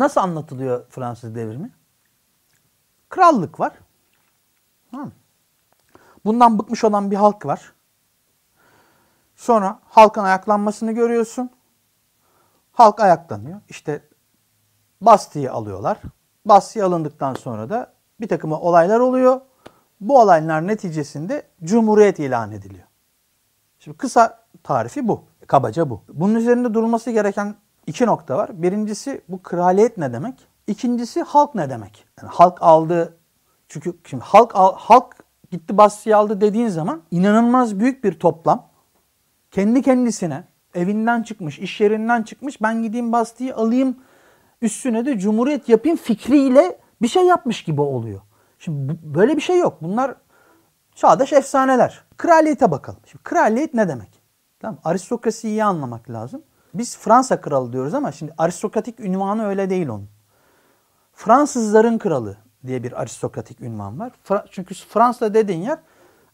Nasıl anlatılıyor Fransız devrimi? Krallık var. Bundan bıkmış olan bir halk var. Sonra halkın ayaklanmasını görüyorsun. Halk ayaklanıyor. İşte Basti'yi alıyorlar. Basti alındıktan sonra da bir takım olaylar oluyor. Bu olaylar neticesinde Cumhuriyet ilan ediliyor. Şimdi kısa tarifi bu. Kabaca bu. Bunun üzerinde durulması gereken iki nokta var. Birincisi bu kraliyet ne demek? İkincisi halk ne demek? Yani halk aldı. Çünkü şimdi halk halk gitti Basti'yi aldı dediğin zaman inanılmaz büyük bir toplam kendi kendisine evinden çıkmış, iş yerinden çıkmış ben gideyim Basti'yi alayım üstüne de cumhuriyet yapayım fikriyle bir şey yapmış gibi oluyor. Şimdi böyle bir şey yok. Bunlar çağdaş efsaneler. Kraliyete bakalım. Şimdi kraliyet ne demek? Tamam, aristokrasiyi iyi anlamak lazım. Biz Fransa kralı diyoruz ama şimdi aristokratik ünvanı öyle değil onun. Fransızların kralı diye bir aristokratik ünvan var. Çünkü Fransa dediğin yer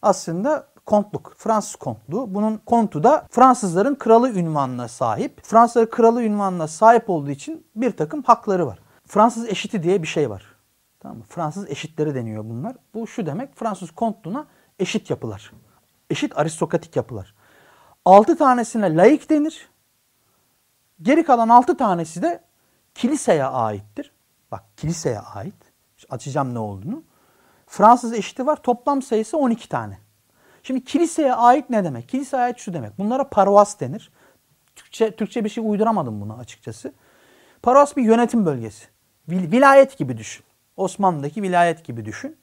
aslında kontluk. Fransız kontluğu. Bunun kontu da Fransızların kralı ünvanına sahip. Fransızların kralı ünvanına sahip olduğu için bir takım hakları var. Fransız eşiti diye bir şey var. Tamam mı? Fransız eşitleri deniyor bunlar. Bu şu demek Fransız kontluğuna eşit yapılar. Eşit aristokratik yapılar. 6 tanesine laik denir. Geri kalan 6 tanesi de kiliseye aittir. Bak kiliseye ait. Açacağım ne olduğunu. Fransız eşiti var. Toplam sayısı 12 tane. Şimdi kiliseye ait ne demek? Kiliseye ait şu demek. Bunlara paroas denir. Türkçe, Türkçe bir şey uyduramadım buna açıkçası. Paroas bir yönetim bölgesi. Vil, vilayet gibi düşün. Osmanlı'daki vilayet gibi düşün.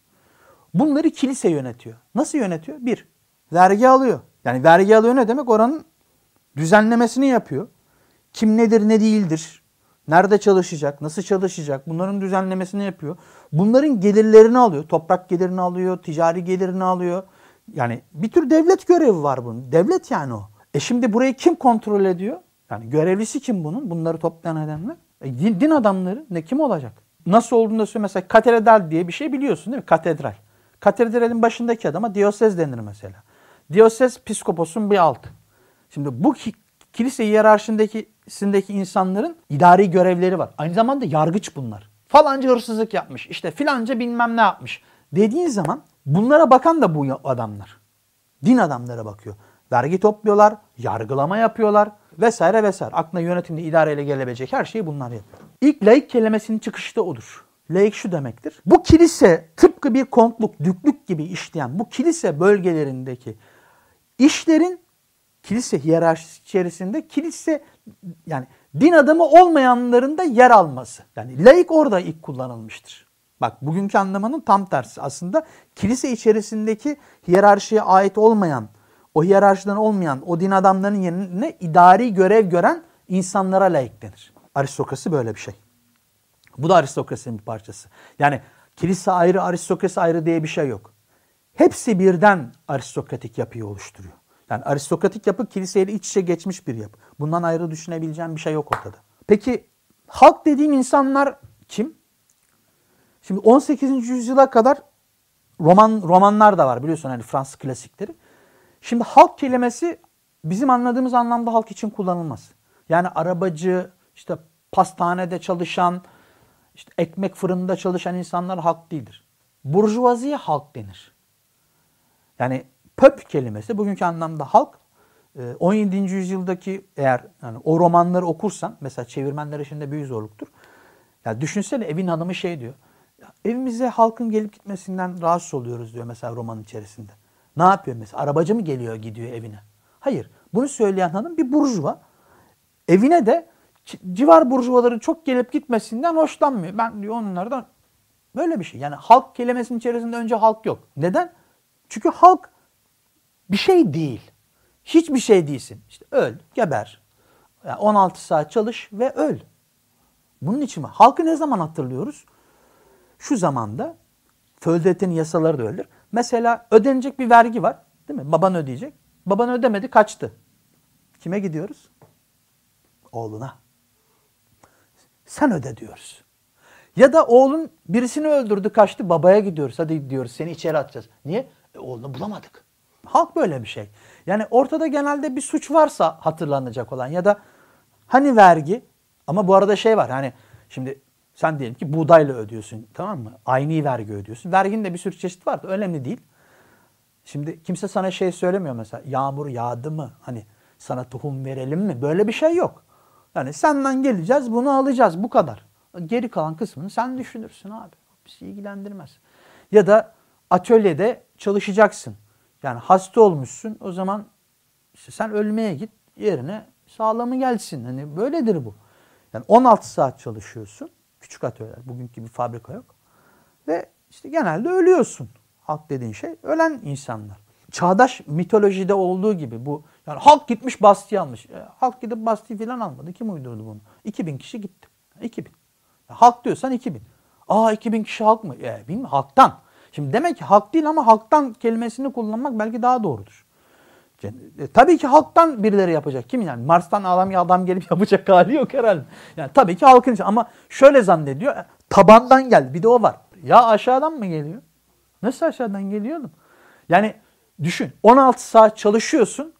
Bunları kilise yönetiyor. Nasıl yönetiyor? Bir, vergi alıyor. Yani vergi alıyor ne demek? Oranın düzenlemesini yapıyor. Kim nedir ne değildir. Nerede çalışacak, nasıl çalışacak bunların düzenlemesini yapıyor. Bunların gelirlerini alıyor. Toprak gelirini alıyor, ticari gelirini alıyor. Yani bir tür devlet görevi var bunun. Devlet yani o. E şimdi burayı kim kontrol ediyor? Yani görevlisi kim bunun? Bunları toplayan edenler. E din, din adamları ne kim olacak? Nasıl olduğunu da söylüyor. Mesela katedral diye bir şey biliyorsun değil mi? Katedral. Katedralin başındaki adama diyosez denir mesela. Diyosez piskoposun bir altı. Şimdi bu kilise hiyerarşisindeki insanların idari görevleri var. Aynı zamanda yargıç bunlar. Falanca hırsızlık yapmış. İşte filanca bilmem ne yapmış. Dediğin zaman bunlara bakan da bu adamlar. Din adamlara bakıyor. Vergi topluyorlar, yargılama yapıyorlar vesaire vesaire. Aklına yönetimde idareyle gelebilecek her şeyi bunlar yapıyor. İlk laik kelimesinin çıkışı da odur. Laik şu demektir. Bu kilise tıpkı bir kontluk, düklük gibi işleyen bu kilise bölgelerindeki işlerin kilise hiyerarşisi içerisinde kilise yani din adamı olmayanların da yer alması. Yani laik orada ilk kullanılmıştır. Bak bugünkü anlamanın tam tersi. Aslında kilise içerisindeki hiyerarşiye ait olmayan, o hiyerarşiden olmayan o din adamlarının yerine idari görev gören insanlara layık denir. Aristokrasi böyle bir şey. Bu da aristokrasinin bir parçası. Yani kilise ayrı, aristokrasi ayrı diye bir şey yok. Hepsi birden aristokratik yapıyı oluşturuyor. Yani aristokratik yapı kiliseyle iç içe geçmiş bir yapı. Bundan ayrı düşünebileceğim bir şey yok ortada. Peki halk dediğin insanlar kim? Şimdi 18. yüzyıla kadar roman romanlar da var biliyorsun hani Fransız klasikleri. Şimdi halk kelimesi bizim anladığımız anlamda halk için kullanılmaz. Yani arabacı, işte pastanede çalışan, işte ekmek fırında çalışan insanlar halk değildir. Burjuvaziye halk denir. Yani pöp kelimesi bugünkü anlamda halk 17. Ee, yüzyıldaki eğer yani o romanları okursan mesela çevirmenler işinde büyük zorluktur. Ya düşünsene evin hanımı şey diyor. Evimize halkın gelip gitmesinden rahatsız oluyoruz diyor mesela romanın içerisinde. Ne yapıyor mesela? Arabacı mı geliyor gidiyor evine? Hayır. Bunu söyleyen hanım bir burjuva. Evine de civar burjuvaların çok gelip gitmesinden hoşlanmıyor. Ben diyor onlardan böyle bir şey. Yani halk kelimesinin içerisinde önce halk yok. Neden? Çünkü halk bir şey değil. Hiçbir şey değilsin. İşte öl, geber. Yani 16 saat çalış ve öl. Bunun için mi? Halkı ne zaman hatırlıyoruz? Şu zamanda Földet'in yasaları da öyledir. Mesela ödenecek bir vergi var. Değil mi? Baban ödeyecek. Baban ödemedi kaçtı. Kime gidiyoruz? Oğluna. Sen öde diyoruz. Ya da oğlun birisini öldürdü kaçtı babaya gidiyoruz. Hadi diyoruz seni içeri atacağız. Niye? E, oğlunu bulamadık. Halk böyle bir şey. Yani ortada genelde bir suç varsa hatırlanacak olan ya da hani vergi ama bu arada şey var hani şimdi Sen diyelim ki buğdayla ödüyorsun tamam mı? Aynı vergi ödüyorsun. Verginin de bir sürü çeşit var. Önemli değil. Şimdi kimse sana şey söylemiyor mesela yağmur yağdı mı? Hani sana tohum verelim mi? Böyle bir şey yok. Yani senden geleceğiz bunu alacağız bu kadar. Geri kalan kısmını sen düşünürsün abi. Bizi ilgilendirmez. Ya da atölyede çalışacaksın. Yani hasta olmuşsun o zaman işte sen ölmeye git yerine sağlamı gelsin. Hani böyledir bu. Yani 16 saat çalışıyorsun. Küçük atölyeler. Bugünkü bir fabrika yok. Ve işte genelde ölüyorsun. Halk dediğin şey ölen insanlar. Çağdaş mitolojide olduğu gibi bu yani halk gitmiş Bastille almış. E, halk gidip Bastille falan almadı. Kim uydurdu bunu? 2000 kişi gitti. 2000. Ya, halk diyorsan 2000. Aa 2000 kişi halk mı? E, bilmiyorum halktan. Şimdi demek ki halk değil ama halktan kelimesini kullanmak belki daha doğrudur. E, tabii ki halktan birileri yapacak. Kim yani? Mars'tan adam adam gelip yapacak hali yok herhalde. Yani tabii ki halkın için ama şöyle zannediyor. Tabandan geldi. Bir de o var. Ya aşağıdan mı geliyor? Nasıl aşağıdan geliyor? Yani düşün 16 saat çalışıyorsun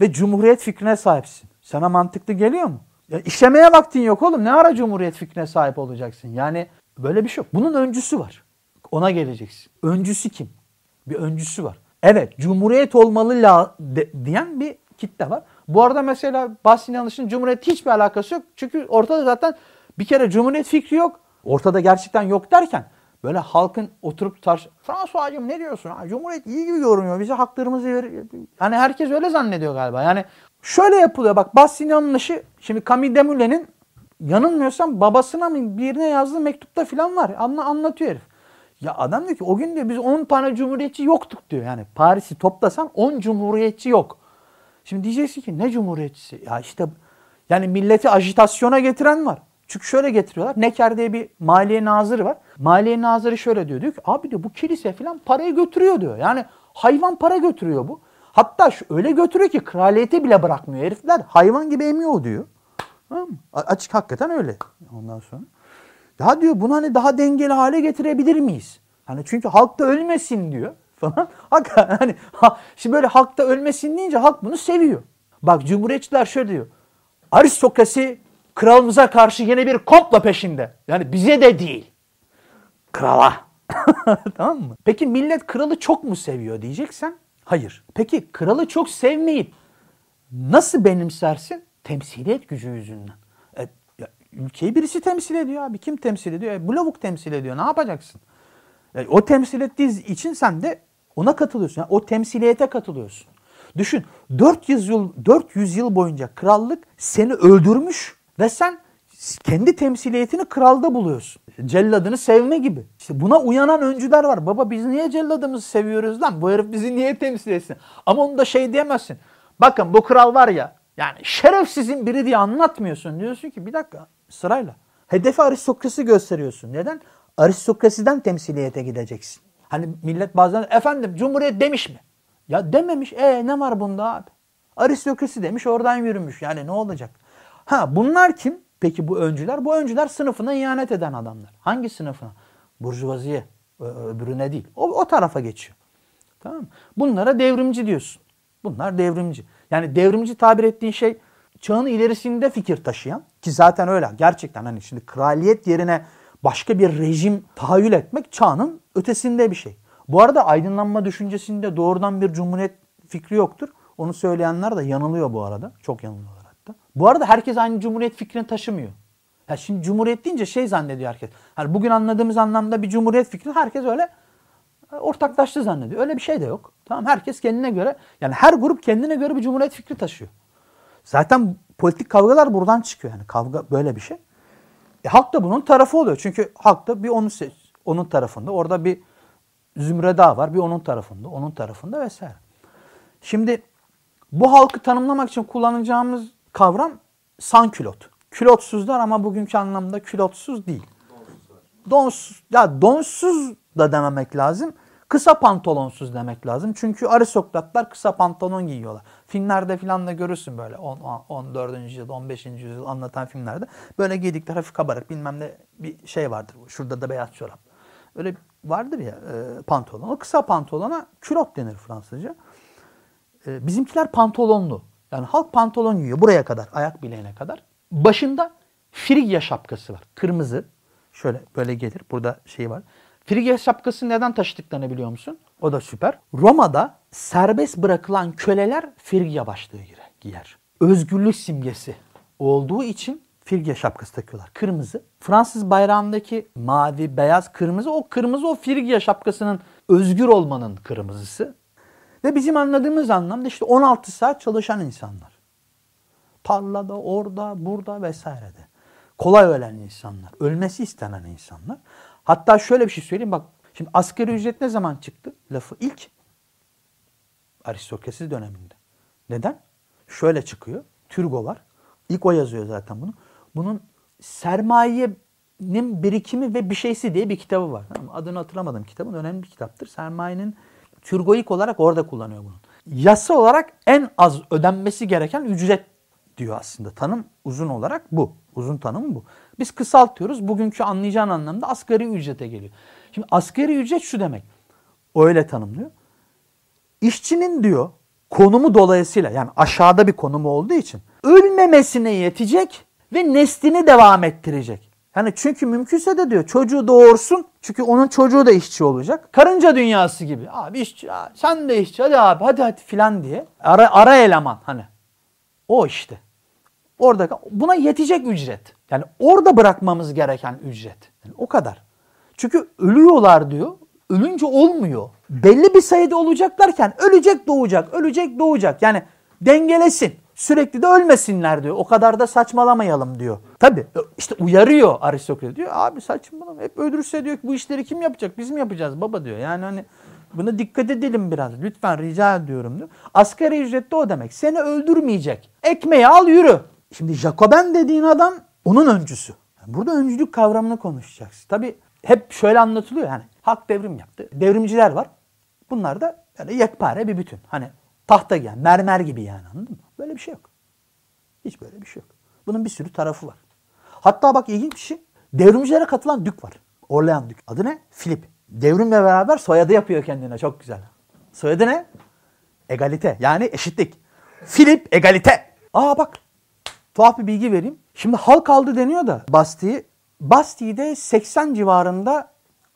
ve cumhuriyet fikrine sahipsin. Sana mantıklı geliyor mu? Ya işlemeye vaktin yok oğlum. Ne ara cumhuriyet fikrine sahip olacaksın? Yani böyle bir şey yok. Bunun öncüsü var. Ona geleceksin. Öncüsü kim? Bir öncüsü var. Evet cumhuriyet olmalı la de, diyen bir kitle var. Bu arada mesela Bahsin Yanlış'ın cumhuriyet hiçbir alakası yok. Çünkü ortada zaten bir kere cumhuriyet fikri yok. Ortada gerçekten yok derken böyle halkın oturup tarz François'cığım ne diyorsun? Ha, cumhuriyet iyi gibi görünüyor. Bize haklarımızı ver. Hani herkes öyle zannediyor galiba. Yani şöyle yapılıyor. Bak Bahsin Yanlış'ı şimdi Camille Desmoulins'in yanılmıyorsam babasına mı birine yazdığı mektupta falan var. Anla, anlatıyor herif. Ya adam diyor ki o gün diyor biz 10 tane cumhuriyetçi yoktuk diyor. Yani Paris'i toplasan 10 cumhuriyetçi yok. Şimdi diyeceksin ki ne cumhuriyetçisi? Ya işte yani milleti ajitasyona getiren var. Çünkü şöyle getiriyorlar. Neker diye bir maliye nazırı var. Maliye nazırı şöyle diyor. Diyor ki abi diyor bu kilise falan parayı götürüyor diyor. Yani hayvan para götürüyor bu. Hatta şu öyle götürüyor ki kraliyeti bile bırakmıyor herifler. Hayvan gibi emiyor diyor. Tamam mı? Açık hakikaten öyle. Ondan sonra. Ya diyor bunu hani daha dengeli hale getirebilir miyiz? Hani çünkü halk da ölmesin diyor falan. Hakikaten hani ha, şimdi böyle halk da ölmesin deyince halk bunu seviyor. Bak cumhuriyetçiler şöyle diyor. Aristokrasi kralımıza karşı yine bir komplo peşinde. Yani bize de değil. Krala. tamam mı? Peki millet kralı çok mu seviyor diyeceksen hayır. Peki kralı çok sevmeyip nasıl benimsersin? Temsiliyet gücü yüzünden. Ülkeyi birisi temsil ediyor abi. Kim temsil ediyor? E, bu lavuk temsil ediyor. Ne yapacaksın? E, o temsil ettiği için sen de ona katılıyorsun. Yani o temsiliyete katılıyorsun. Düşün 400 yıl 400 yıl boyunca krallık seni öldürmüş ve sen kendi temsiliyetini kralda buluyorsun. Celladını sevme gibi. İşte buna uyanan öncüler var. Baba biz niye celladımızı seviyoruz lan? Bu herif bizi niye temsil etsin? Ama onu da şey diyemezsin. Bakın bu kral var ya yani şerefsizin biri diye anlatmıyorsun. Diyorsun ki bir dakika sırayla. Hedefi aristokrasi gösteriyorsun. Neden? Aristokrasiden temsiliyete gideceksin. Hani millet bazen efendim cumhuriyet demiş mi? Ya dememiş. E ne var bunda abi? Aristokrasi demiş oradan yürümüş. Yani ne olacak? Ha bunlar kim? Peki bu öncüler? Bu öncüler sınıfına ihanet eden adamlar. Hangi sınıfına? Burjuvaziye. Öbürüne değil. O, o tarafa geçiyor. Tamam? Bunlara devrimci diyorsun. Bunlar devrimci. Yani devrimci tabir ettiğin şey çağın ilerisinde fikir taşıyan ki zaten öyle. Gerçekten hani şimdi kraliyet yerine başka bir rejim tahayyül etmek çağının ötesinde bir şey. Bu arada aydınlanma düşüncesinde doğrudan bir cumhuriyet fikri yoktur. Onu söyleyenler de yanılıyor bu arada. Çok yanılıyorlar hatta. Bu arada herkes aynı cumhuriyet fikrini taşımıyor. Ya şimdi cumhuriyet deyince şey zannediyor herkes. Hani bugün anladığımız anlamda bir cumhuriyet fikri herkes öyle e, ortaklaştı zannediyor. Öyle bir şey de yok. Tamam herkes kendine göre yani her grup kendine göre bir cumhuriyet fikri taşıyor. Zaten politik kavgalar buradan çıkıyor yani kavga böyle bir şey. E, halk da bunun tarafı oluyor. Çünkü halk da bir onun onun tarafında. Orada bir zümre daha var. Bir onun tarafında, onun tarafında vesaire. Şimdi bu halkı tanımlamak için kullanacağımız kavram sankülot. Külotsuzlar ama bugünkü anlamda külotsuz değil. Donsuz. Ya donsuz da dememek lazım. Kısa pantolonsuz demek lazım. Çünkü aristokratlar kısa pantolon giyiyorlar. Filmlerde filan da görürsün böyle 10, 14. yüzyıl, 15. yüzyıl anlatan filmlerde. Böyle giydikleri hafif kabarık bilmem ne bir şey vardır. Şurada da beyaz çorap. Öyle vardır ya e, pantolon. O kısa pantolona külot denir Fransızca. E, bizimkiler pantolonlu. Yani halk pantolon giyiyor buraya kadar, ayak bileğine kadar. Başında frigya şapkası var. Kırmızı. Şöyle böyle gelir. Burada şey var. Frigya şapkasını neden taşıdıklarını biliyor musun? O da süper. Roma'da serbest bırakılan köleler Frigya başlığı giyer. Özgürlük simgesi olduğu için Frigya şapkası takıyorlar. Kırmızı. Fransız bayrağındaki mavi, beyaz, kırmızı. O kırmızı o Frigya şapkasının özgür olmanın kırmızısı. Ve bizim anladığımız anlamda işte 16 saat çalışan insanlar. Tarlada, orada, burada vesairede. Kolay ölen insanlar. Ölmesi istenen insanlar. Hatta şöyle bir şey söyleyeyim bak. Şimdi asgari ücret ne zaman çıktı? Lafı ilk aristokrasi döneminde. Neden? Şöyle çıkıyor. Türgo var. İlk o yazıyor zaten bunu. Bunun sermayenin birikimi ve bir şeysi diye bir kitabı var. Adını hatırlamadım kitabın. Önemli bir kitaptır. Sermayenin Türgoik olarak orada kullanıyor bunu. Yasa olarak en az ödenmesi gereken ücret diyor aslında. Tanım uzun olarak bu. Uzun tanım bu. Biz kısaltıyoruz. Bugünkü anlayacağın anlamda asgari ücrete geliyor. Şimdi asgari ücret şu demek. Öyle tanımlıyor. İşçinin diyor konumu dolayısıyla yani aşağıda bir konumu olduğu için ölmemesine yetecek ve neslini devam ettirecek. Yani çünkü mümkünse de diyor çocuğu doğursun. Çünkü onun çocuğu da işçi olacak. Karınca dünyası gibi. Abi işçi, sen de işçi hadi abi hadi hadi filan diye. Ara, ara eleman hani. O işte. Orada buna yetecek ücret. Yani orada bırakmamız gereken ücret. Yani o kadar. Çünkü ölüyorlar diyor. Ölünce olmuyor. Belli bir sayıda olacaklarken ölecek doğacak, ölecek doğacak. Yani dengelesin. Sürekli de ölmesinler diyor. O kadar da saçmalamayalım diyor. Tabi işte uyarıyor aristokrat diyor. Abi saçmalama hep öldürürse diyor ki bu işleri kim yapacak? Biz mi yapacağız baba diyor. Yani hani buna dikkat edelim biraz. Lütfen rica ediyorum diyor. Asgari ücret de o demek. Seni öldürmeyecek. Ekmeği al yürü. Şimdi Jacoben dediğin adam onun öncüsü. Burada öncülük kavramını konuşacaksın. Tabi hep şöyle anlatılıyor yani. Halk devrim yaptı. Devrimciler var. Bunlar da yani yekpare bir bütün. Hani tahta giyen, mermer gibi yani anladın mı? Böyle bir şey yok. Hiç böyle bir şey yok. Bunun bir sürü tarafı var. Hatta bak ilginç bir şey. Devrimcilere katılan dük var. Orlean dük. Adı ne? Filip. Devrimle beraber soyadı yapıyor kendine. Çok güzel. Soyadı ne? Egalite. Yani eşitlik. Filip egalite. Aa bak. Tuhaf bir bilgi vereyim. Şimdi halk aldı deniyor da Basti'yi. Basti'de 80 civarında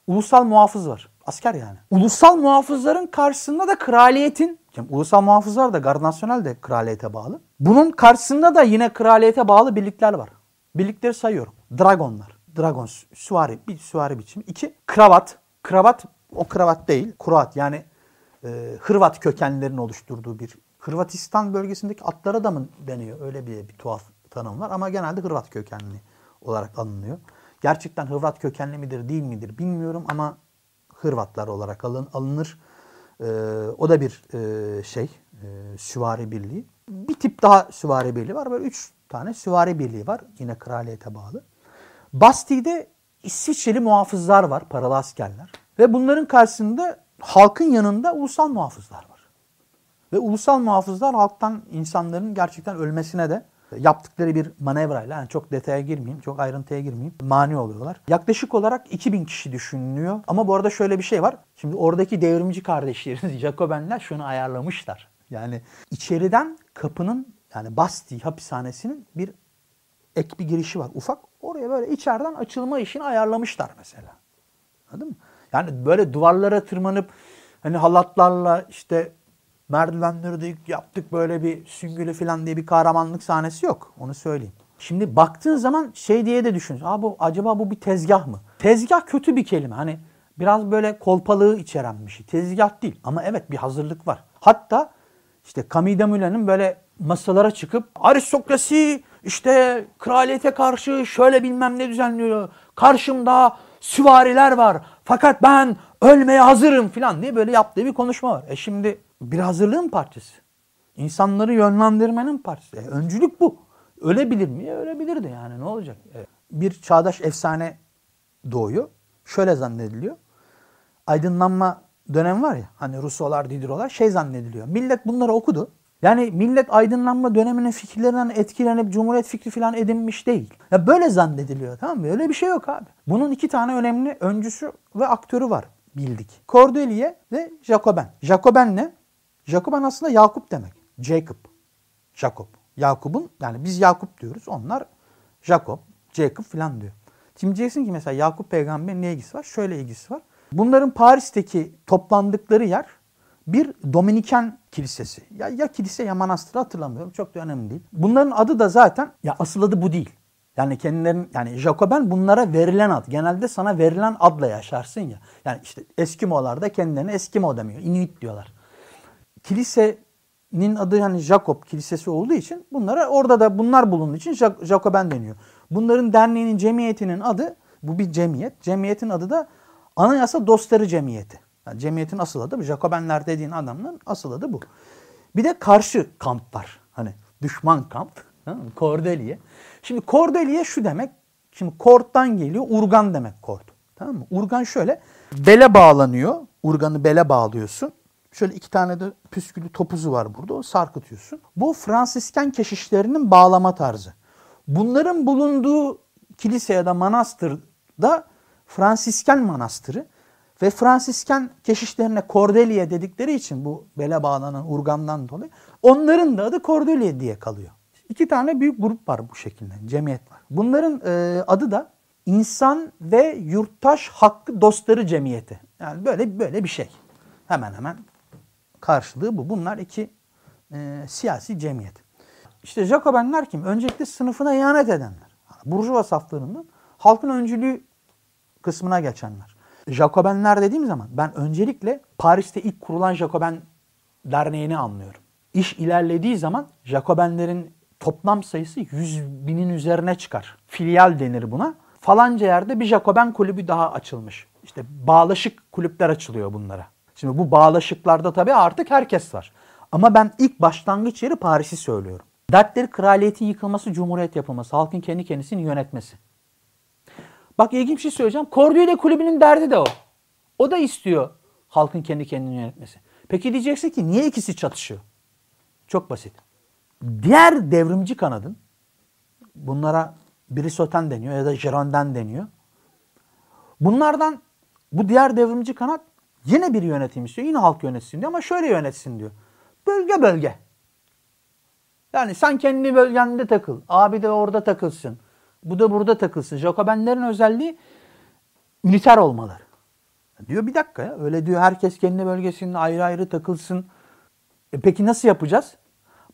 ulusal muhafız var. Asker yani. Ulusal muhafızların karşısında da kraliyetin Şimdi ulusal muhafızlar da Gard de kraliyete bağlı. Bunun karşısında da yine kraliyete bağlı birlikler var. Birlikleri sayıyorum. Dragonlar. Dragon süvari, bir süvari biçimi. İki, kravat. Kravat o kravat değil. Kurat yani e, Hırvat kökenlerin oluşturduğu bir Hırvatistan bölgesindeki atlara da mı deniyor? Öyle bir, bir tuhaf tanım var ama genelde Hırvat kökenli olarak alınıyor. Gerçekten Hırvat kökenli midir değil midir bilmiyorum ama Hırvatlar olarak alın, alınır. Ee, o da bir e, şey, e, süvari birliği. Bir tip daha süvari birliği var. Böyle üç tane süvari birliği var. Yine kraliyete bağlı. Basti'de İsviçreli muhafızlar var, paralı askerler. Ve bunların karşısında halkın yanında ulusal muhafızlar var. Ve ulusal muhafızlar halktan insanların gerçekten ölmesine de yaptıkları bir manevrayla yani çok detaya girmeyeyim, çok ayrıntıya girmeyeyim mani oluyorlar. Yaklaşık olarak 2000 kişi düşünülüyor. Ama bu arada şöyle bir şey var. Şimdi oradaki devrimci kardeşlerimiz Jacobenler şunu ayarlamışlar. Yani içeriden kapının yani Basti hapishanesinin bir ek bir girişi var ufak. Oraya böyle içeriden açılma işini ayarlamışlar mesela. Anladın mı? Yani böyle duvarlara tırmanıp hani halatlarla işte merdivenleri de yaptık böyle bir süngülü falan diye bir kahramanlık sahnesi yok. Onu söyleyeyim. Şimdi baktığın zaman şey diye de düşün. Aa bu acaba bu bir tezgah mı? Tezgah kötü bir kelime. Hani biraz böyle kolpalığı içeren bir şey. Tezgah değil ama evet bir hazırlık var. Hatta işte Camille Müller'in böyle masalara çıkıp aristokrasi işte kraliyete karşı şöyle bilmem ne düzenliyor. Karşımda süvariler var. Fakat ben ölmeye hazırım falan diye böyle yaptığı bir konuşma var. E şimdi bir hazırlığın parçası. İnsanları yönlendirmenin parçası. E, öncülük bu. Ölebilir mi? Ölebilirdi yani ne olacak? E, bir çağdaş efsane doğuyor. Şöyle zannediliyor. Aydınlanma dönem var ya hani Rusolar, Diderot'lar şey zannediliyor. Millet bunları okudu. Yani millet aydınlanma döneminin fikirlerinden etkilenip cumhuriyet fikri falan edinmiş değil. Ya böyle zannediliyor tamam mı? Öyle bir şey yok abi. Bunun iki tane önemli öncüsü ve aktörü var bildik. Cordelier ve Jacoben. Jacoben ne? Jacoben aslında Yakup demek. Jacob. Jacob. Yakup'un yani biz Yakup diyoruz. Onlar Jacob, Jacob filan diyor. Şimdi diyeceksin ki mesela Yakup peygamberin ne ilgisi var? Şöyle ilgisi var. Bunların Paris'teki toplandıkları yer bir Dominiken kilisesi. Ya, ya kilise ya manastır hatırlamıyorum. Çok da önemli değil. Bunların adı da zaten ya asıl adı bu değil. Yani kendilerinin yani Jacoben bunlara verilen ad. Genelde sana verilen adla yaşarsın ya. Yani işte Eskimolar da kendilerine Eskimo demiyor. Inuit diyorlar. Kilisenin adı hani Jacob kilisesi olduğu için bunlara orada da bunlar bulunduğu için Jacoben deniyor. Bunların derneğinin cemiyetinin adı bu bir cemiyet. Cemiyetin adı da Anayasa Dostları Cemiyeti. Yani cemiyetin asıl adı bu. Jacobenler dediğin adamların asıl adı bu. Bir de karşı kamp var. Hani düşman kamp. Kordeliye. Şimdi Kordeliye şu demek. Şimdi korttan geliyor. Urgan demek kort. Tamam mı? Urgan şöyle. Bele bağlanıyor. Urganı bele bağlıyorsun. Şöyle iki tane de püskülü topuzu var burada. O sarkıtıyorsun. Bu Fransisken keşişlerinin bağlama tarzı. Bunların bulunduğu kilise ya da manastırda Fransisken manastırı ve Fransisken keşişlerine Cordeliye dedikleri için bu bele bağlanan urgandan dolayı onların da adı Cordeliye diye kalıyor. İki tane büyük grup var bu şekilde. Cemiyet var. Bunların e, adı da İnsan ve Yurttaş Hakkı Dostları Cemiyeti. Yani böyle böyle bir şey. Hemen hemen karşılığı bu. Bunlar iki e, siyasi cemiyet. İşte Jacobenler kim? Öncelikle sınıfına ihanet edenler. Burjuva saflarından halkın öncülüğü kısmına geçenler. Jacobenler dediğim zaman ben öncelikle Paris'te ilk kurulan Jacoben derneğini anlıyorum. İş ilerlediği zaman Jacobenlerin toplam sayısı 100 binin üzerine çıkar. Filial denir buna. Falanca yerde bir Jacoben kulübü daha açılmış. İşte bağlaşık kulüpler açılıyor bunlara. Şimdi bu bağlaşıklarda tabii artık herkes var. Ama ben ilk başlangıç yeri Paris'i söylüyorum. Dertleri kraliyetin yıkılması, cumhuriyet yapılması, halkın kendi kendisini yönetmesi. Bak ilginç bir şey söyleyeceğim. Cordüyle kulübünün derdi de o. O da istiyor halkın kendi kendini yönetmesi. Peki diyeceksin ki niye ikisi çatışıyor? Çok basit. Diğer devrimci kanadın bunlara Brisoten deniyor ya da Giron'dan deniyor. Bunlardan bu diğer devrimci kanat yine bir yönetim istiyor. Yine halk yönetsin diyor ama şöyle yönetsin diyor. Bölge bölge. Yani sen kendi bölgende takıl. Abi de orada takılsın. Bu da burada takılsın. Jacobenlerin özelliği üniter olmaları. Diyor bir dakika ya öyle diyor herkes kendi bölgesinde ayrı ayrı takılsın. E peki nasıl yapacağız?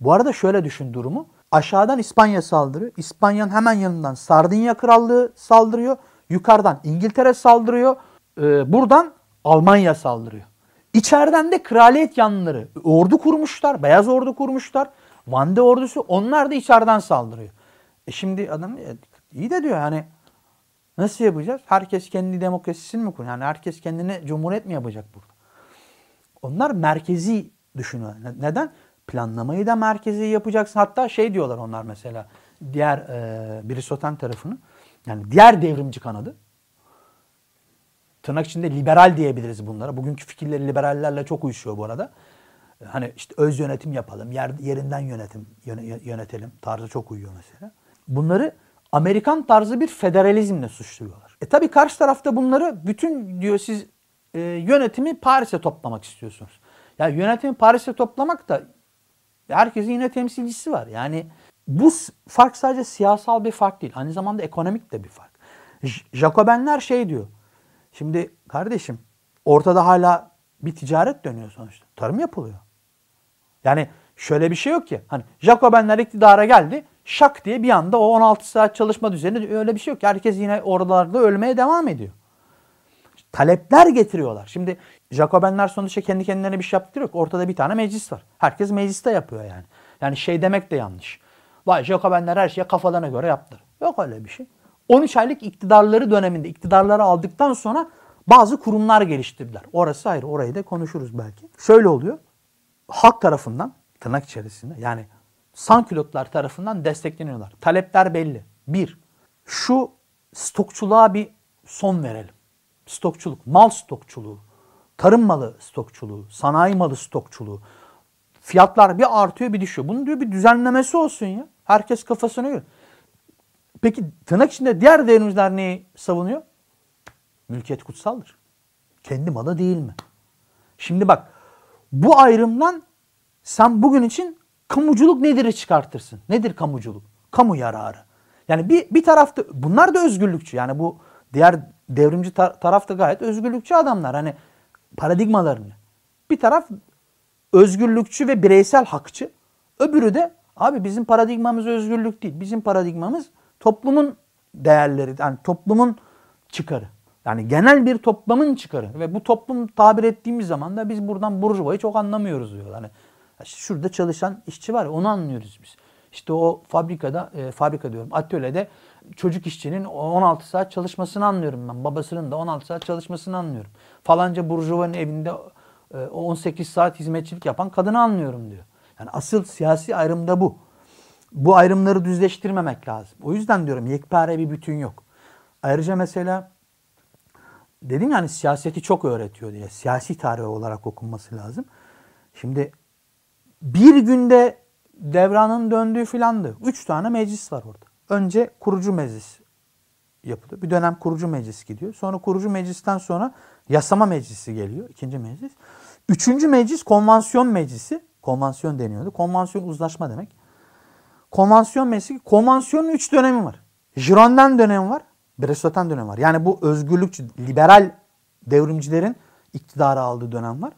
Bu arada şöyle düşün durumu. Aşağıdan İspanya saldırıyor. İspanya'nın hemen yanından Sardinya Krallığı saldırıyor. Yukarıdan İngiltere saldırıyor. Ee, buradan Almanya saldırıyor. İçeriden de kraliyet yanlıları ordu kurmuşlar. Beyaz ordu kurmuşlar. Vande ordusu onlar da içeriden saldırıyor. E şimdi adam e, iyi de diyor yani nasıl yapacağız? Herkes kendi demokrasisini mi kuruyor? Yani herkes kendine cumhuriyet mi yapacak burada? Onlar merkezi düşünüyor. Neden? Planlamayı da merkezi yapacaksın. Hatta şey diyorlar onlar mesela diğer e, Brisoten tarafını yani diğer devrimci kanadı tırnak içinde liberal diyebiliriz bunlara. Bugünkü fikirleri liberallerle çok uyuşuyor bu arada. Hani işte öz yönetim yapalım, yer, yerinden yönetim yönetelim tarzı çok uyuyor mesela. Bunları Amerikan tarzı bir federalizmle suçluyorlar. E tabi karşı tarafta bunları bütün diyor siz e, yönetimi Paris'e toplamak istiyorsunuz. Ya yönetimi Paris'e toplamak da herkesin yine temsilcisi var. Yani bu fark sadece siyasal bir fark değil. Aynı zamanda ekonomik de bir fark. Jacobenler şey diyor. Şimdi kardeşim ortada hala bir ticaret dönüyor sonuçta. Tarım yapılıyor. Yani şöyle bir şey yok ki. Hani Jacobenler iktidara geldi. Şak diye bir anda o 16 saat çalışma düzeni öyle bir şey yok. Herkes yine oralarda ölmeye devam ediyor. Talepler getiriyorlar. Şimdi Jacobenler sonuçta kendi kendilerine bir şey yaptırıyor. Ortada bir tane meclis var. Herkes mecliste yapıyor yani. Yani şey demek de yanlış. Vay Jacobenler her şeye kafalarına göre yaptılar. Yok öyle bir şey. 13 aylık iktidarları döneminde iktidarları aldıktan sonra bazı kurumlar geliştirdiler. Orası ayrı. Orayı da konuşuruz belki. Şöyle oluyor. Halk tarafından tırnak içerisinde yani sankülotlar tarafından destekleniyorlar. Talepler belli. Bir, şu stokçuluğa bir son verelim. Stokçuluk, mal stokçuluğu, tarım malı stokçuluğu, sanayi malı stokçuluğu. Fiyatlar bir artıyor bir düşüyor. Bunun diyor bir düzenlemesi olsun ya. Herkes kafasına göre. Peki tırnak içinde diğer devrimciler neyi savunuyor? Mülkiyet kutsaldır. Kendi malı değil mi? Şimdi bak bu ayrımdan sen bugün için kamuculuk nedir'i çıkartırsın. Nedir kamuculuk? Kamu yararı. Yani bir, bir tarafta bunlar da özgürlükçü. Yani bu diğer devrimci tar- tarafta gayet özgürlükçü adamlar. Hani paradigmalarını. Bir taraf özgürlükçü ve bireysel hakçı. Öbürü de abi bizim paradigmamız özgürlük değil. Bizim paradigmamız toplumun değerleri. Yani toplumun çıkarı. Yani genel bir toplumun çıkarı. Ve bu toplum tabir ettiğimiz zaman da biz buradan burjuvayı çok anlamıyoruz diyorlar. Hani şurada çalışan işçi var ya onu anlıyoruz biz. İşte o fabrikada, e, fabrika diyorum atölyede çocuk işçinin 16 saat çalışmasını anlıyorum ben. Babasının da 16 saat çalışmasını anlıyorum. Falanca burjuvanın evinde e, 18 saat hizmetçilik yapan kadını anlıyorum diyor. Yani asıl siyasi ayrım da bu. Bu ayrımları düzleştirmemek lazım. O yüzden diyorum yekpare bir bütün yok. Ayrıca mesela dedim yani siyaseti çok öğretiyor diye. Siyasi tarih olarak okunması lazım. Şimdi bir günde devranın döndüğü filandı. Üç tane meclis var orada. Önce kurucu meclis yapılıyor. Bir dönem kurucu meclis gidiyor. Sonra kurucu meclisten sonra yasama meclisi geliyor. ikinci meclis. Üçüncü meclis konvansiyon meclisi. Konvansiyon deniyordu. Konvansiyon uzlaşma demek. Konvansiyon meclisi. Konvansiyonun üç dönemi var. Girondin dönemi var. Bressotan dönemi var. Yani bu özgürlükçü, liberal devrimcilerin iktidarı aldığı dönem var.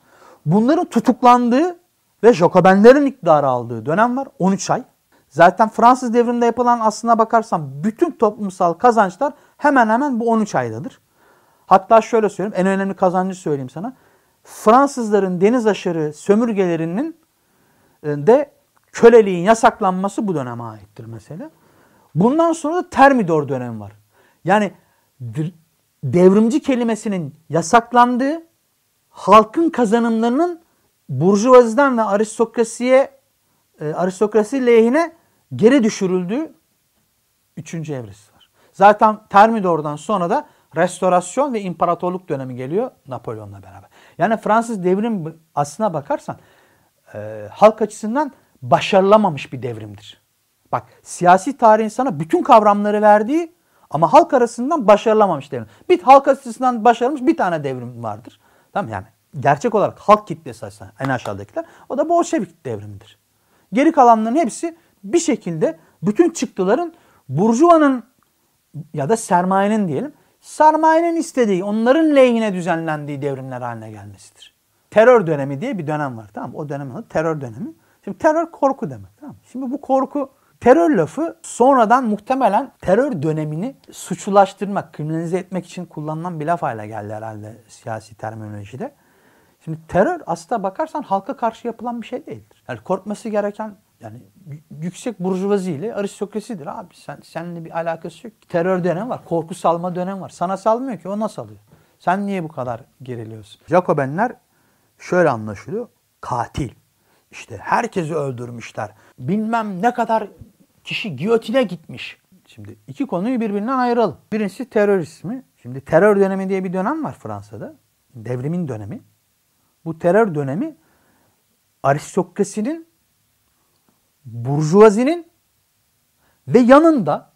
Bunların tutuklandığı ve Jacobenlerin iktidarı aldığı dönem var. 13 ay. Zaten Fransız devriminde yapılan aslına bakarsan bütün toplumsal kazançlar hemen hemen bu 13 aydadır. Hatta şöyle söyleyeyim en önemli kazancı söyleyeyim sana. Fransızların deniz aşırı sömürgelerinin e, de köleliğin yasaklanması bu döneme aittir mesela. Bundan sonra da Termidor dönemi var. Yani devrimci kelimesinin yasaklandığı halkın kazanımlarının burjuvaziden ve aristokrasiye e, aristokrasi lehine geri düşürüldüğü üçüncü evresi var. Zaten Termidor'dan sonra da restorasyon ve imparatorluk dönemi geliyor Napolyon'la beraber. Yani Fransız devrim aslına bakarsan e, halk açısından başarılamamış bir devrimdir. Bak siyasi tarihin sana bütün kavramları verdiği ama halk arasından başarılamamış devrim. Bir halk açısından başarılmış bir tane devrim vardır. Tamam yani gerçek olarak halk kitlesi aslında en aşağıdakiler. O da Bolşevik devrimidir. Geri kalanların hepsi bir şekilde bütün çıktıların burjuvanın ya da sermayenin diyelim sermayenin istediği, onların lehine düzenlendiği devrimler haline gelmesidir. Terör dönemi diye bir dönem var. Tamam O dönemin adı terör dönemi. Şimdi terör korku demek. Tamam Şimdi bu korku terör lafı sonradan muhtemelen terör dönemini suçlulaştırmak, kriminalize etmek için kullanılan bir laf haline geldi herhalde siyasi terminolojide. Şimdi terör aslında bakarsan halka karşı yapılan bir şey değildir. Yani korkması gereken yani yüksek burjuvazi ile aristokrasidir abi. Sen seninle bir alakası yok. Terör dönem var, korku salma dönem var. Sana salmıyor ki o nasıl alıyor? Sen niye bu kadar geriliyorsun? Jacobenler şöyle anlaşılıyor. Katil. İşte herkesi öldürmüşler. Bilmem ne kadar kişi giyotine gitmiş. Şimdi iki konuyu birbirinden ayıralım. Birincisi terörizmi. Şimdi terör dönemi diye bir dönem var Fransa'da. Devrimin dönemi. Bu terör dönemi aristokrasinin, burjuvazinin ve yanında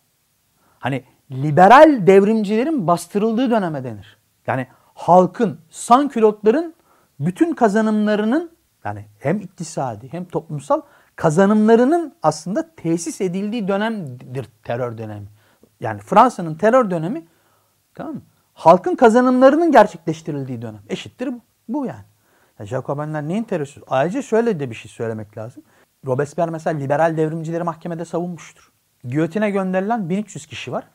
hani liberal devrimcilerin bastırıldığı döneme denir. Yani halkın, sankülotların bütün kazanımlarının yani hem iktisadi hem toplumsal kazanımlarının aslında tesis edildiği dönemdir terör dönemi. Yani Fransa'nın terör dönemi tamam mı? Halkın kazanımlarının gerçekleştirildiği dönem. Eşittir bu. Bu yani. Yani Jacobenler neyin terörsüz? Ayrıca şöyle de bir şey söylemek lazım. Robespierre mesela liberal devrimcileri mahkemede savunmuştur. Giyotine gönderilen 1300 kişi var.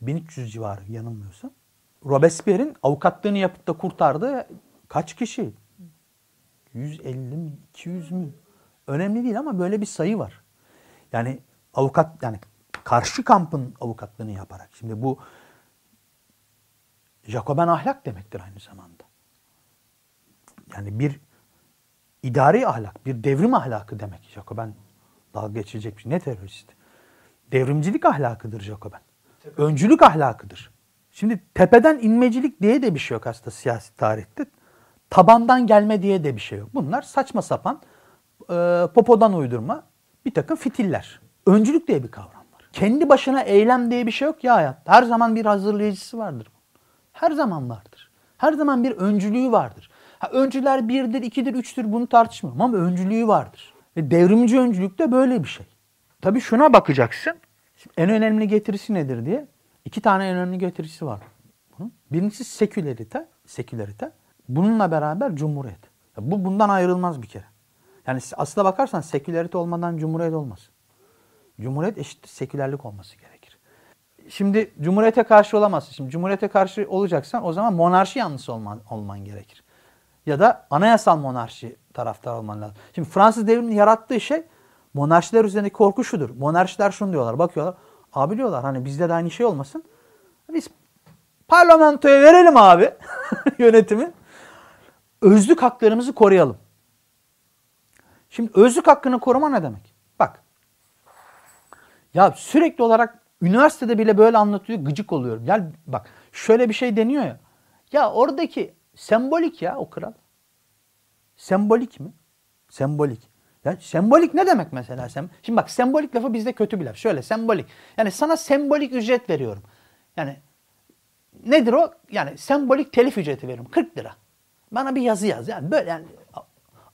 1300 civarı yanılmıyorsam. Robespierre'in avukatlığını yapıp da kurtardığı kaç kişi? 150 mi? 200 mü? Önemli değil ama böyle bir sayı var. Yani avukat yani karşı kampın avukatlığını yaparak. Şimdi bu Jacoben ahlak demektir aynı zamanda. Yani bir idari ahlak, bir devrim ahlakı demek Jacoben. Dalga geçilecek bir şey. Ne terörist? Devrimcilik ahlakıdır Jacoben. Öncülük ahlakıdır. Şimdi tepeden inmecilik diye de bir şey yok aslında siyasi tarihte. Tabandan gelme diye de bir şey yok. Bunlar saçma sapan e, popodan uydurma bir takım fitiller. Öncülük diye bir kavram var. Kendi başına eylem diye bir şey yok ya hayatta. Her zaman bir hazırlayıcısı vardır. Her zaman vardır. Her zaman bir öncülüğü vardır. Ha, öncüler birdir, ikidir, üçtür bunu tartışmıyorum ama öncülüğü vardır. Ve devrimci öncülük de böyle bir şey. Tabii şuna bakacaksın. Şimdi en önemli getirisi nedir diye iki tane en önemli getirisi var. Birincisi sekülerite, sekülerite. Bununla beraber cumhuriyet. Bu bundan ayrılmaz bir kere. Yani aslına bakarsan sekülerite olmadan cumhuriyet olmaz. Cumhuriyet eşittir sekülerlik olması gerekir. Şimdi cumhuriyete karşı olamazsın. Şimdi cumhuriyete karşı olacaksan o zaman monarşi yanlısı olman, olman gerekir. Ya da anayasal monarşi taraftar olman lazım. Şimdi Fransız devriminin yarattığı şey monarşiler üzerindeki korku şudur. Monarşiler şunu diyorlar. Bakıyorlar. Abi diyorlar hani bizde de aynı şey olmasın. Biz parlamentoya verelim abi yönetimi. Özlük haklarımızı koruyalım. Şimdi özlük hakkını koruma ne demek? Bak. Ya sürekli olarak üniversitede bile böyle anlatıyor gıcık oluyorum. Gel bak şöyle bir şey deniyor ya. Ya oradaki sembolik ya o kral. Sembolik mi? Sembolik. Ya sembolik ne demek mesela? Sem Şimdi bak sembolik lafı bizde kötü bir laf. Şöyle sembolik. Yani sana sembolik ücret veriyorum. Yani nedir o? Yani sembolik telif ücreti veriyorum. 40 lira. Bana bir yazı yaz. Yani böyle yani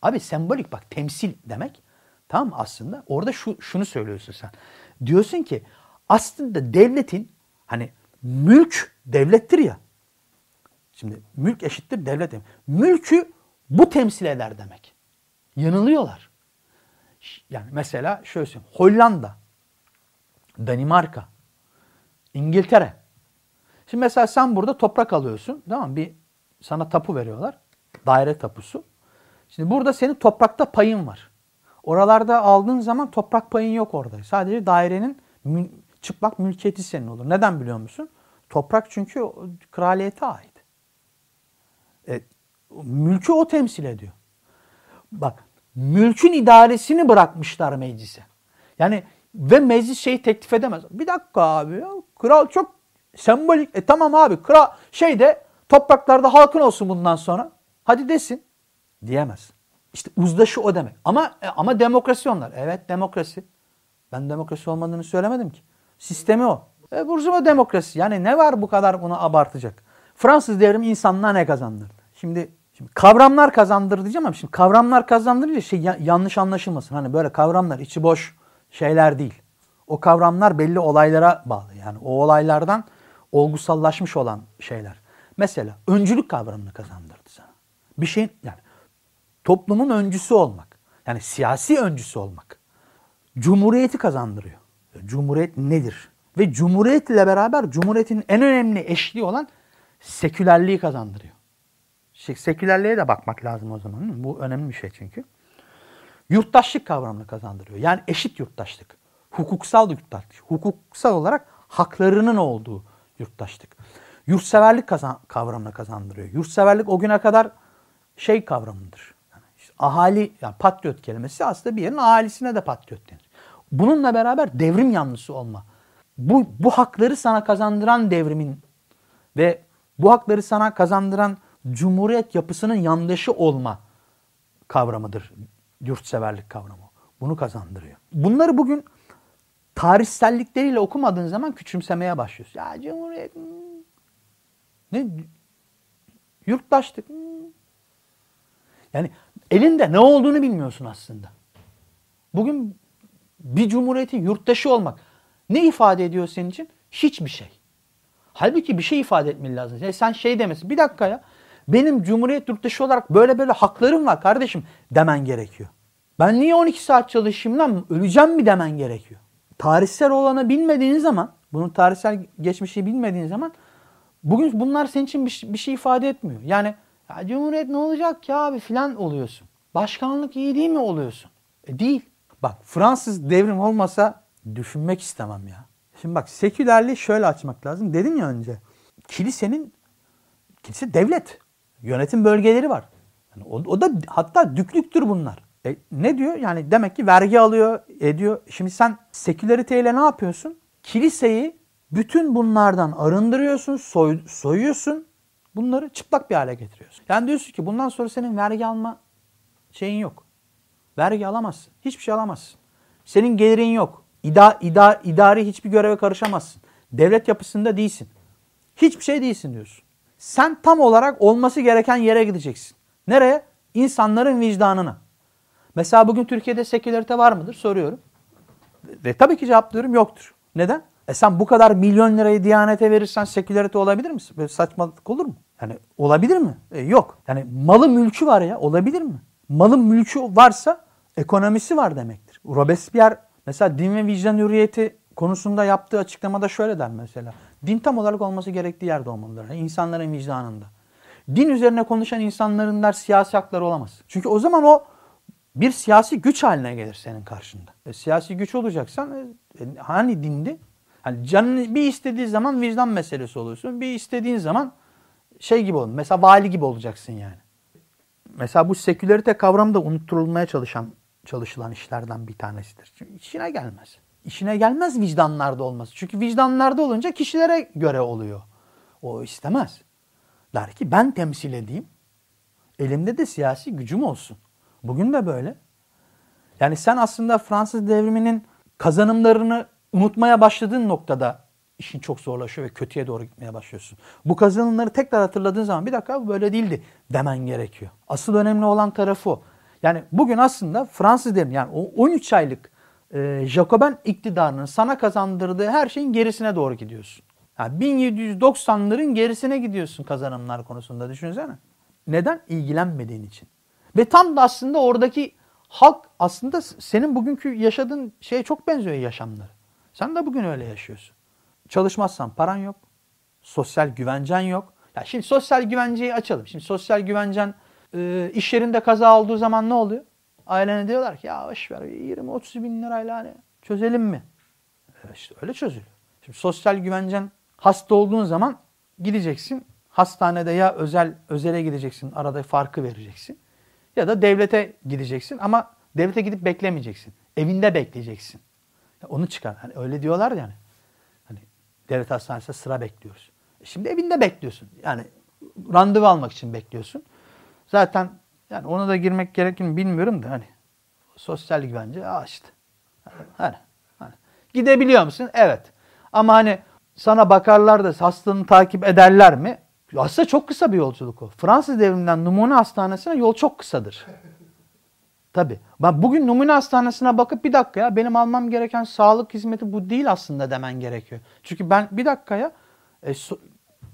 abi sembolik bak temsil demek. Tamam aslında orada şu şunu söylüyorsun sen. Diyorsun ki aslında devletin hani mülk devlettir ya. Şimdi mülk eşittir devlet. Mülkü bu temsil eder demek. Yanılıyorlar. Yani mesela şöyle söyleyeyim. Hollanda, Danimarka, İngiltere. Şimdi mesela sen burada toprak alıyorsun. Tamam Bir sana tapu veriyorlar. Daire tapusu. Şimdi burada senin toprakta payın var. Oralarda aldığın zaman toprak payın yok orada. Sadece dairenin mül çıplak mülkiyeti senin olur. Neden biliyor musun? Toprak çünkü kraliyete ait. E, mülkü o temsil ediyor. Bak mülkün idaresini bırakmışlar meclise. Yani ve meclis şeyi teklif edemez. Bir dakika abi ya. Kral çok sembolik. E tamam abi kral şeyde topraklarda halkın olsun bundan sonra. Hadi desin. Diyemez. İşte uzlaşı o demek. Ama e, ama demokrasi onlar. Evet demokrasi. Ben demokrasi olmadığını söylemedim ki. Sistemi o. E, Burjuva demokrasi. Yani ne var bu kadar bunu abartacak? Fransız devrimi insanlığa ne kazandırdı? Şimdi Şimdi kavramlar kazandırdı diyeceğim ama şimdi kavramlar kazandırınca şey yanlış anlaşılmasın. Hani böyle kavramlar içi boş şeyler değil. O kavramlar belli olaylara bağlı. Yani o olaylardan olgusallaşmış olan şeyler. Mesela öncülük kavramını kazandırdı sana. Bir şeyin yani toplumun öncüsü olmak. Yani siyasi öncüsü olmak. Cumhuriyeti kazandırıyor. Cumhuriyet nedir? Ve cumhuriyet ile beraber cumhuriyetin en önemli eşliği olan sekülerliği kazandırıyor. Sekülerliğe de bakmak lazım o zaman. Bu önemli bir şey çünkü. Yurttaşlık kavramını kazandırıyor. Yani eşit yurttaşlık. Hukuksal yurttaşlık. Hukuksal olarak haklarının olduğu yurttaşlık. Yurtseverlik kazan kavramını kazandırıyor. Yurtseverlik o güne kadar şey kavramıdır. Yani işte ahali, yani patriot kelimesi aslında bir yerin ahalisine de patriot denir. Bununla beraber devrim yanlısı olma. Bu, bu hakları sana kazandıran devrimin ve bu hakları sana kazandıran cumhuriyet yapısının yandaşı olma kavramıdır. Yurtseverlik kavramı. Bunu kazandırıyor. Bunları bugün tarihsellikleriyle okumadığın zaman küçümsemeye başlıyorsun. Ya cumhuriyet hmm. ne yurttaşlık hmm. Yani elinde ne olduğunu bilmiyorsun aslında. Bugün bir cumhuriyetin yurttaşı olmak ne ifade ediyor senin için? Hiçbir şey. Halbuki bir şey ifade etmeli lazım. Yani sen şey demesin. Bir dakika ya. Benim Cumhuriyet yurttaşı olarak böyle böyle haklarım var kardeşim demen gerekiyor. Ben niye 12 saat çalışayım lan öleceğim mi demen gerekiyor. Tarihsel olanı bilmediğin zaman, bunun tarihsel geçmişi bilmediğin zaman bugün bunlar senin için bir, bir şey ifade etmiyor. Yani ya Cumhuriyet ne olacak ya abi filan oluyorsun. Başkanlık iyi değil mi oluyorsun? E değil. Bak Fransız devrim olmasa düşünmek istemem ya. Şimdi bak sekülerliği şöyle açmak lazım. Dedim ya önce. Kilisenin kilise devlet. Yönetim bölgeleri var. Yani o, o da hatta düklüktür bunlar. E, ne diyor? Yani demek ki vergi alıyor, ediyor. Şimdi sen seküleriteyle ne yapıyorsun? Kiliseyi bütün bunlardan arındırıyorsun, soy, soyuyorsun. Bunları çıplak bir hale getiriyorsun. Yani diyorsun ki bundan sonra senin vergi alma şeyin yok. Vergi alamazsın. Hiçbir şey alamazsın. Senin gelirin yok. İda, ida, idari hiçbir göreve karışamazsın. Devlet yapısında değilsin. Hiçbir şey değilsin diyorsun. Sen tam olarak olması gereken yere gideceksin. Nereye? İnsanların vicdanına. Mesela bugün Türkiye'de sekülerite var mıdır? Soruyorum. Ve tabii ki cevaplıyorum yoktur. Neden? E sen bu kadar milyon lirayı Diyanet'e verirsen sekülerite olabilir misin? Böyle saçmalık olur mu? Yani olabilir mi? E, yok. Yani malı mülkü var ya olabilir mi? Malın mülkü varsa ekonomisi var demektir. Robespierre mesela din ve vicdan hürriyeti konusunda yaptığı açıklamada şöyle der mesela. Din tam olarak olması gerektiği yerde olmalıdır. Yani insanların vicdanında. Din üzerine konuşan insanların der siyasi hakları olamaz. Çünkü o zaman o bir siyasi güç haline gelir senin karşında. E, siyasi güç olacaksan e, e hani dindi? Hani canın bir istediği zaman vicdan meselesi oluyorsun. Bir istediğin zaman şey gibi olun. Mesela vali gibi olacaksın yani. Mesela bu sekülerite kavramı da unutturulmaya çalışan çalışılan işlerden bir tanesidir. Çünkü işine gelmez. İşine gelmez vicdanlarda olması. Çünkü vicdanlarda olunca kişilere göre oluyor. O istemez. Der ki ben temsil edeyim. Elimde de siyasi gücüm olsun. Bugün de böyle. Yani sen aslında Fransız devriminin kazanımlarını unutmaya başladığın noktada işin çok zorlaşıyor ve kötüye doğru gitmeye başlıyorsun. Bu kazanımları tekrar hatırladığın zaman bir dakika böyle değildi demen gerekiyor. Asıl önemli olan tarafı o. Yani bugün aslında Fransız devrimi yani o 13 aylık e, Jacoben iktidarının sana kazandırdığı her şeyin gerisine doğru gidiyorsun. Yani 1790'ların gerisine gidiyorsun kazanımlar konusunda düşünsene. Neden? İlgilenmediğin için. Ve tam da aslında oradaki halk aslında senin bugünkü yaşadığın şeye çok benziyor yaşamları. Sen de bugün öyle yaşıyorsun. Çalışmazsan paran yok. Sosyal güvencen yok. Ya şimdi sosyal güvenceyi açalım. Şimdi sosyal güvencen e, iş yerinde kaza olduğu zaman ne oluyor? Ailene diyorlar ki ya boş ver 20-30 bin lirayla hani çözelim mi? E işte öyle çözülüyor. Şimdi sosyal güvencen hasta olduğun zaman gideceksin. Hastanede ya özel özele gideceksin. Arada farkı vereceksin. Ya da devlete gideceksin ama devlete gidip beklemeyeceksin. Evinde bekleyeceksin. Onu çıkar. Hani öyle diyorlar yani. Hani devlet hastanesinde sıra bekliyoruz. E şimdi evinde bekliyorsun. Yani randevu almak için bekliyorsun. Zaten yani ona da girmek gerekir mi bilmiyorum da hani sosyal güvence aa işte. Hani, hani. Gidebiliyor musun? Evet. Ama hani sana bakarlar da hastanı takip ederler mi? Aslında çok kısa bir yolculuk o. Fransız devriminden numune hastanesine yol çok kısadır. Tabii. Ben bugün numune hastanesine bakıp bir dakika ya benim almam gereken sağlık hizmeti bu değil aslında demen gerekiyor. Çünkü ben bir dakika ya e, so,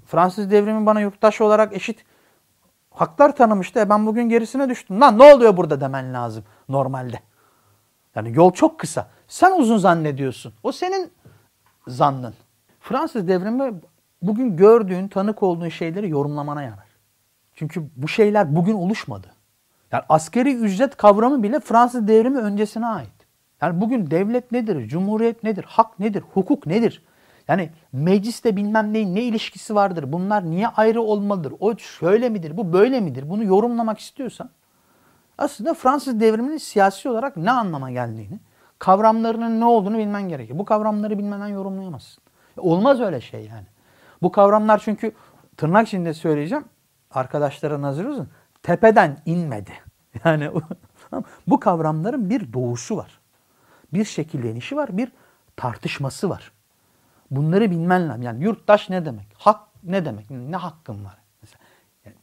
Fransız devrimi bana yurttaş olarak eşit haklar tanımıştı. E ben bugün gerisine düştüm. Lan ne oluyor burada demen lazım normalde. Yani yol çok kısa. Sen uzun zannediyorsun. O senin zannın. Fransız devrimi bugün gördüğün, tanık olduğun şeyleri yorumlamana yarar. Çünkü bu şeyler bugün oluşmadı. Yani askeri ücret kavramı bile Fransız devrimi öncesine ait. Yani bugün devlet nedir, cumhuriyet nedir, hak nedir, hukuk nedir? Yani mecliste bilmem neyin ne ilişkisi vardır, bunlar niye ayrı olmalıdır, o şöyle midir, bu böyle midir, bunu yorumlamak istiyorsan aslında Fransız devriminin siyasi olarak ne anlama geldiğini, kavramlarının ne olduğunu bilmen gerekiyor. Bu kavramları bilmeden yorumlayamazsın. Olmaz öyle şey yani. Bu kavramlar çünkü tırnak içinde söyleyeceğim, arkadaşlara nazır olsun, tepeden inmedi. Yani bu kavramların bir doğuşu var. Bir şekillenişi var, bir tartışması var. Bunları bilmen lazım. Yani yurttaş ne demek? Hak ne demek? Ne hakkın var? Mesela,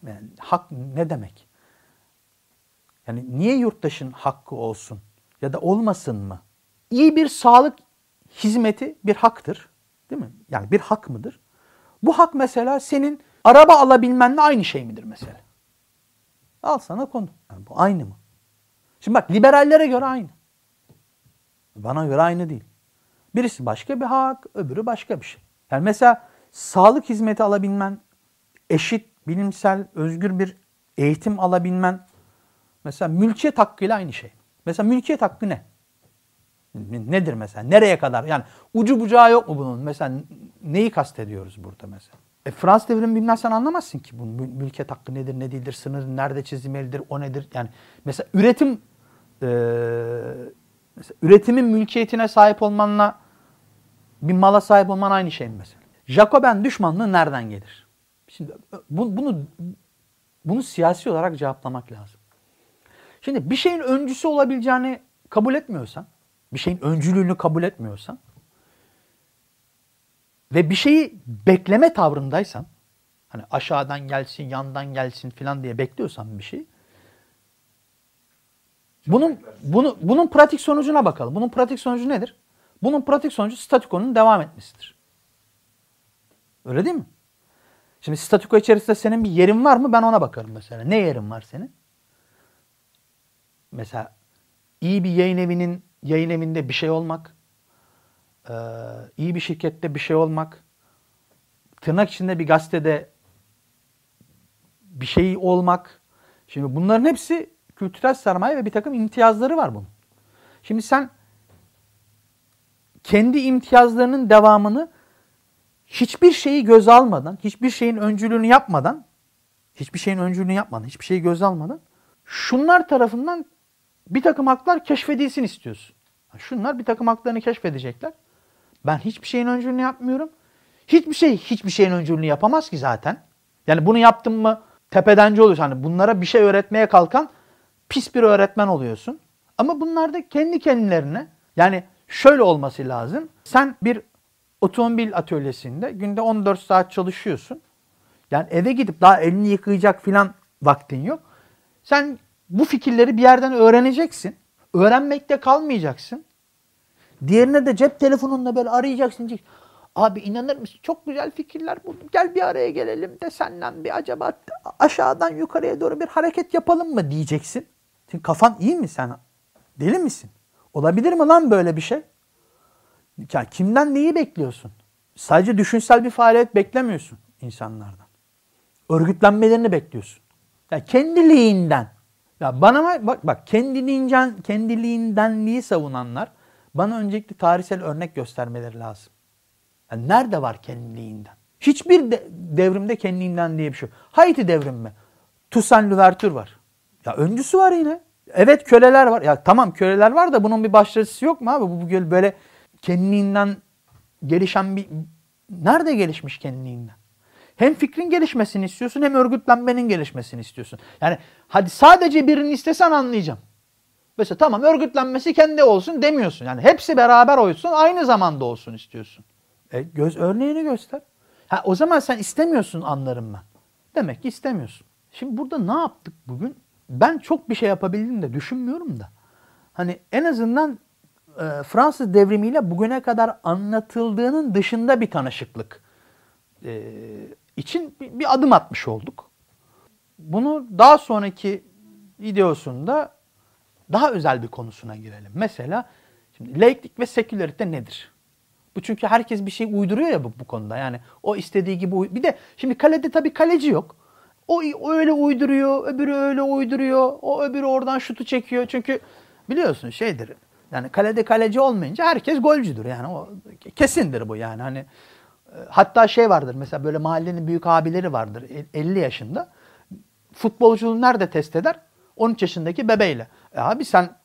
yani, hak ne demek? Yani niye yurttaşın hakkı olsun ya da olmasın mı? İyi bir sağlık hizmeti bir haktır. Değil mi? Yani bir hak mıdır? Bu hak mesela senin araba alabilmenle aynı şey midir mesela? Al sana konu. Yani bu aynı mı? Şimdi bak liberallere göre aynı. Bana göre aynı değil. Birisi başka bir hak, öbürü başka bir şey. Yani mesela sağlık hizmeti alabilmen, eşit, bilimsel, özgür bir eğitim alabilmen, mesela mülkiyet hakkıyla aynı şey. Mesela mülkiyet hakkı ne? Nedir mesela? Nereye kadar? Yani ucu bucağı yok mu bunun? Mesela neyi kastediyoruz burada mesela? E Fransız devrimi bilmezsen anlamazsın ki bu mülkiyet hakkı nedir, ne değildir, sınır nerede çizilmelidir, o nedir? Yani mesela üretim e, mesela üretimin mülkiyetine sahip olmanla bir mala sahip olman aynı şey mi mesela? Jacoben düşmanlığı nereden gelir? Şimdi bu, bunu bunu siyasi olarak cevaplamak lazım. Şimdi bir şeyin öncüsü olabileceğini kabul etmiyorsan, bir şeyin öncülüğünü kabul etmiyorsan ve bir şeyi bekleme tavrındaysan, hani aşağıdan gelsin, yandan gelsin filan diye bekliyorsan bir şey, bunun bunu bunun pratik sonucuna bakalım. Bunun pratik sonucu nedir? Bunun pratik sonucu statikonun devam etmesidir. Öyle değil mi? Şimdi statiko içerisinde senin bir yerin var mı? Ben ona bakarım mesela. Ne yerin var senin? Mesela iyi bir yayın evinin yayın evinde bir şey olmak, iyi bir şirkette bir şey olmak, tırnak içinde bir gazetede bir şey olmak. Şimdi bunların hepsi kültürel sermaye ve bir takım imtiyazları var bunun. Şimdi sen kendi imtiyazlarının devamını hiçbir şeyi göz almadan, hiçbir şeyin öncülüğünü yapmadan, hiçbir şeyin öncülüğünü yapmadan, hiçbir şeyi göz almadan şunlar tarafından bir takım haklar keşfedilsin istiyorsun. Şunlar bir takım haklarını keşfedecekler. Ben hiçbir şeyin öncülüğünü yapmıyorum. Hiçbir şey hiçbir şeyin öncülüğünü yapamaz ki zaten. Yani bunu yaptın mı tepedenci oluyorsun. Hani bunlara bir şey öğretmeye kalkan pis bir öğretmen oluyorsun. Ama bunlar da kendi kendilerine yani şöyle olması lazım. Sen bir otomobil atölyesinde günde 14 saat çalışıyorsun. Yani eve gidip daha elini yıkayacak filan vaktin yok. Sen bu fikirleri bir yerden öğreneceksin. Öğrenmekte kalmayacaksın. Diğerine de cep telefonunla böyle arayacaksın. Abi inanır mısın? Çok güzel fikirler buldum. Gel bir araya gelelim de senden bir acaba aşağıdan yukarıya doğru bir hareket yapalım mı diyeceksin. Senin kafan iyi mi sen? Deli misin? Olabilir mi lan böyle bir şey? Yani kimden neyi bekliyorsun? Sadece düşünsel bir faaliyet beklemiyorsun insanlardan. Örgütlenmelerini bekliyorsun. Ya kendiliğinden. Ya bana bak bak kendiliğinden kendiliğindenliği savunanlar bana öncelikle tarihsel örnek göstermeleri lazım. Yani nerede var kendiliğinden? Hiçbir de, devrimde kendiliğinden diye bir şey yok. Haiti devrimi. Toussaint Louverture var. Ya öncüsü var yine. Evet köleler var. Ya tamam köleler var da bunun bir başarısı yok mu abi? Bu, böyle kendiliğinden gelişen bir... Nerede gelişmiş kendiliğinden? Hem fikrin gelişmesini istiyorsun hem örgütlenmenin gelişmesini istiyorsun. Yani hadi sadece birini istesen anlayacağım. Mesela tamam örgütlenmesi kendi olsun demiyorsun. Yani hepsi beraber olsun aynı zamanda olsun istiyorsun. E, göz örneğini göster. Ha, o zaman sen istemiyorsun anlarım ben. Demek ki istemiyorsun. Şimdi burada ne yaptık bugün? Ben çok bir şey yapabildim de düşünmüyorum da. Hani en azından e, Fransız devrimiyle bugüne kadar anlatıldığının dışında bir tanışıklık e, için bir, bir adım atmış olduk. Bunu daha sonraki videosunda daha özel bir konusuna girelim. Mesela şimdi laiklik ve sekülerite nedir? Bu çünkü herkes bir şey uyduruyor ya bu, bu konuda. Yani o istediği gibi bir de şimdi kalede tabii kaleci yok. O öyle uyduruyor, öbürü öyle uyduruyor. O öbürü oradan şutu çekiyor. Çünkü biliyorsun şeydir. Yani kalede kaleci olmayınca herkes golcüdür. Yani o kesindir bu yani. Hani e, hatta şey vardır mesela böyle mahallenin büyük abileri vardır 50 yaşında. Futbolculuğu nerede test eder? 13 yaşındaki bebeyle. E abi sen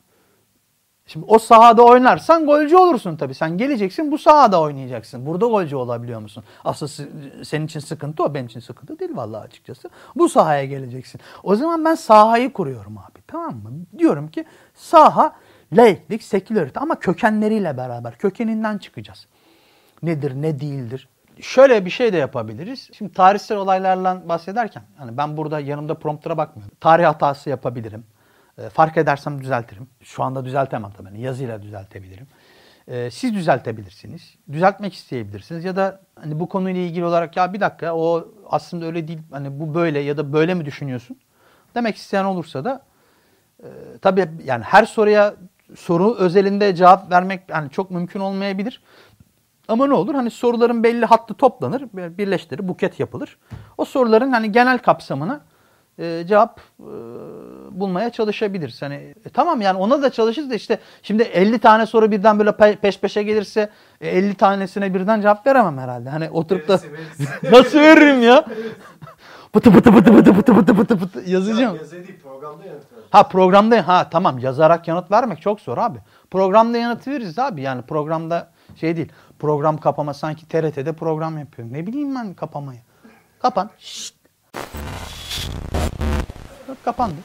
Şimdi o sahada oynarsan golcü olursun tabii. Sen geleceksin bu sahada oynayacaksın. Burada golcü olabiliyor musun? Aslında senin için sıkıntı o, benim için sıkıntı değil vallahi açıkçası. Bu sahaya geleceksin. O zaman ben sahayı kuruyorum abi. Tamam mı? Diyorum ki saha laiklik, sekülerite ama kökenleriyle beraber. Kökeninden çıkacağız. Nedir, ne değildir? Şöyle bir şey de yapabiliriz. Şimdi tarihsel olaylarla bahsederken hani ben burada yanımda promptura bakmıyorum. Tarih hatası yapabilirim e, fark edersem düzeltirim. Şu anda düzeltemem tabii. Yani yazıyla düzeltebilirim. E, siz düzeltebilirsiniz. Düzeltmek isteyebilirsiniz. Ya da hani bu konuyla ilgili olarak ya bir dakika o aslında öyle değil. Hani bu böyle ya da böyle mi düşünüyorsun? Demek isteyen olursa da e, tabii yani her soruya soru özelinde cevap vermek yani çok mümkün olmayabilir. Ama ne olur? Hani soruların belli hattı toplanır, birleştirir, buket yapılır. O soruların hani genel kapsamını e, cevap e, bulmaya çalışabiliriz. Hani e, tamam yani ona da çalışırız da işte şimdi 50 tane soru birden böyle peş peşe gelirse e, 50 tanesine birden cevap veremem herhalde. Hani oturup da nasıl veririm ya? Pıtı pıtı pıtı pıtı pıtı pıtı pıtı pıtı yazacağım. Ya, programda yanıt Ha programda ha tamam yazarak yanıt vermek çok zor abi. Programda yanıt veririz abi yani programda şey değil. Program kapama sanki TRT'de program yapıyor. Ne bileyim ben kapamayı. Kapan. Şşt. Kapandı.